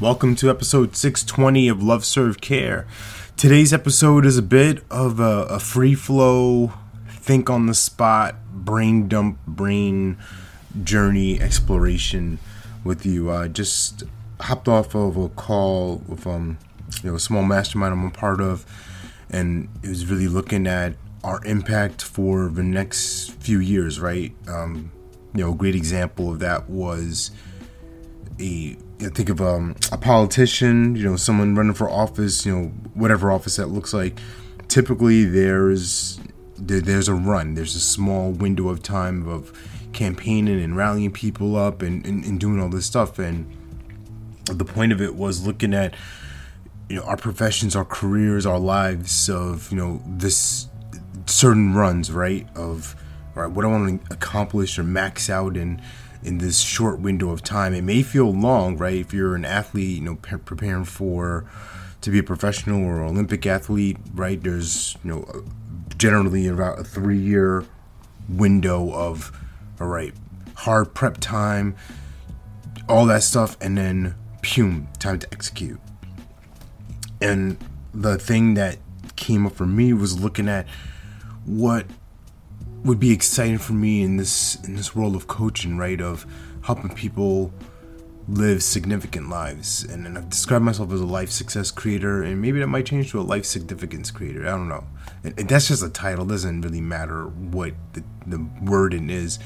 Welcome to episode 620 of Love Serve Care. Today's episode is a bit of a, a free flow, think on the spot, brain dump, brain journey exploration with you. I just hopped off of a call with um, you know, a small mastermind I'm a part of, and it was really looking at our impact for the next few years, right? Um, you know, a great example of that was a I think of um, a politician, you know, someone running for office, you know, whatever office that looks like. Typically, there's there, there's a run. There's a small window of time of campaigning and rallying people up and, and, and doing all this stuff. And the point of it was looking at you know our professions, our careers, our lives of you know this certain runs, right? Of right, what I want to accomplish or max out in in this short window of time. It may feel long, right? If you're an athlete, you know, pre- preparing for to be a professional or Olympic athlete, right? There's you know generally about a three year window of all right, hard prep time, all that stuff, and then pum, time to execute. And the thing that came up for me was looking at what would be exciting for me in this in this world of coaching, right? Of helping people live significant lives. And, and I've described myself as a life success creator, and maybe that might change to a life significance creator. I don't know. And, and that's just a title. It doesn't really matter what the, the wording is,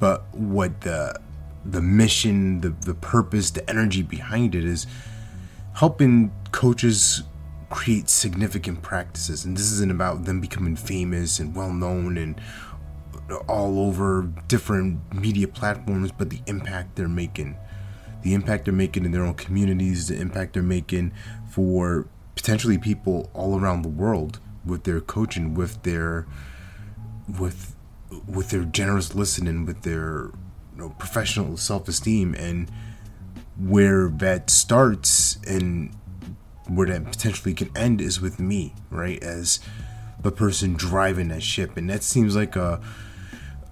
but what the the mission, the the purpose, the energy behind it is helping coaches create significant practices. And this isn't about them becoming famous and well known and all over different media platforms, but the impact they're making, the impact they're making in their own communities, the impact they're making for potentially people all around the world with their coaching, with their with with their generous listening, with their you know, professional self esteem, and where that starts and where that potentially can end is with me, right? As the person driving that ship, and that seems like a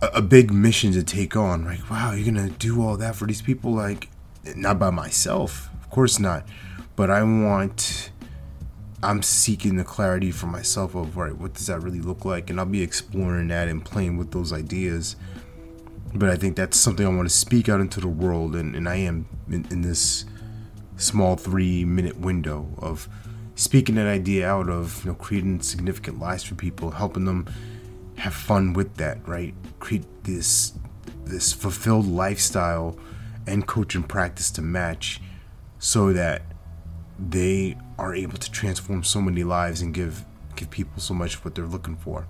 a big mission to take on. Like, wow, you're gonna do all that for these people? Like, not by myself, of course not. But I want. I'm seeking the clarity for myself of right, what does that really look like, and I'll be exploring that and playing with those ideas. But I think that's something I want to speak out into the world, and, and I am in, in this small three minute window of speaking that idea out of you know creating significant lives for people, helping them have fun with that, right? Create this this fulfilled lifestyle and coaching practice to match so that they are able to transform so many lives and give give people so much what they're looking for.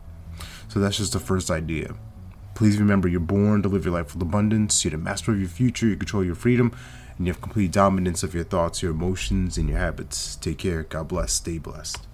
So that's just the first idea. Please remember you're born to live your life with abundance, you're the master of your future, you control your freedom, and you have complete dominance of your thoughts, your emotions, and your habits. Take care. God bless. Stay blessed.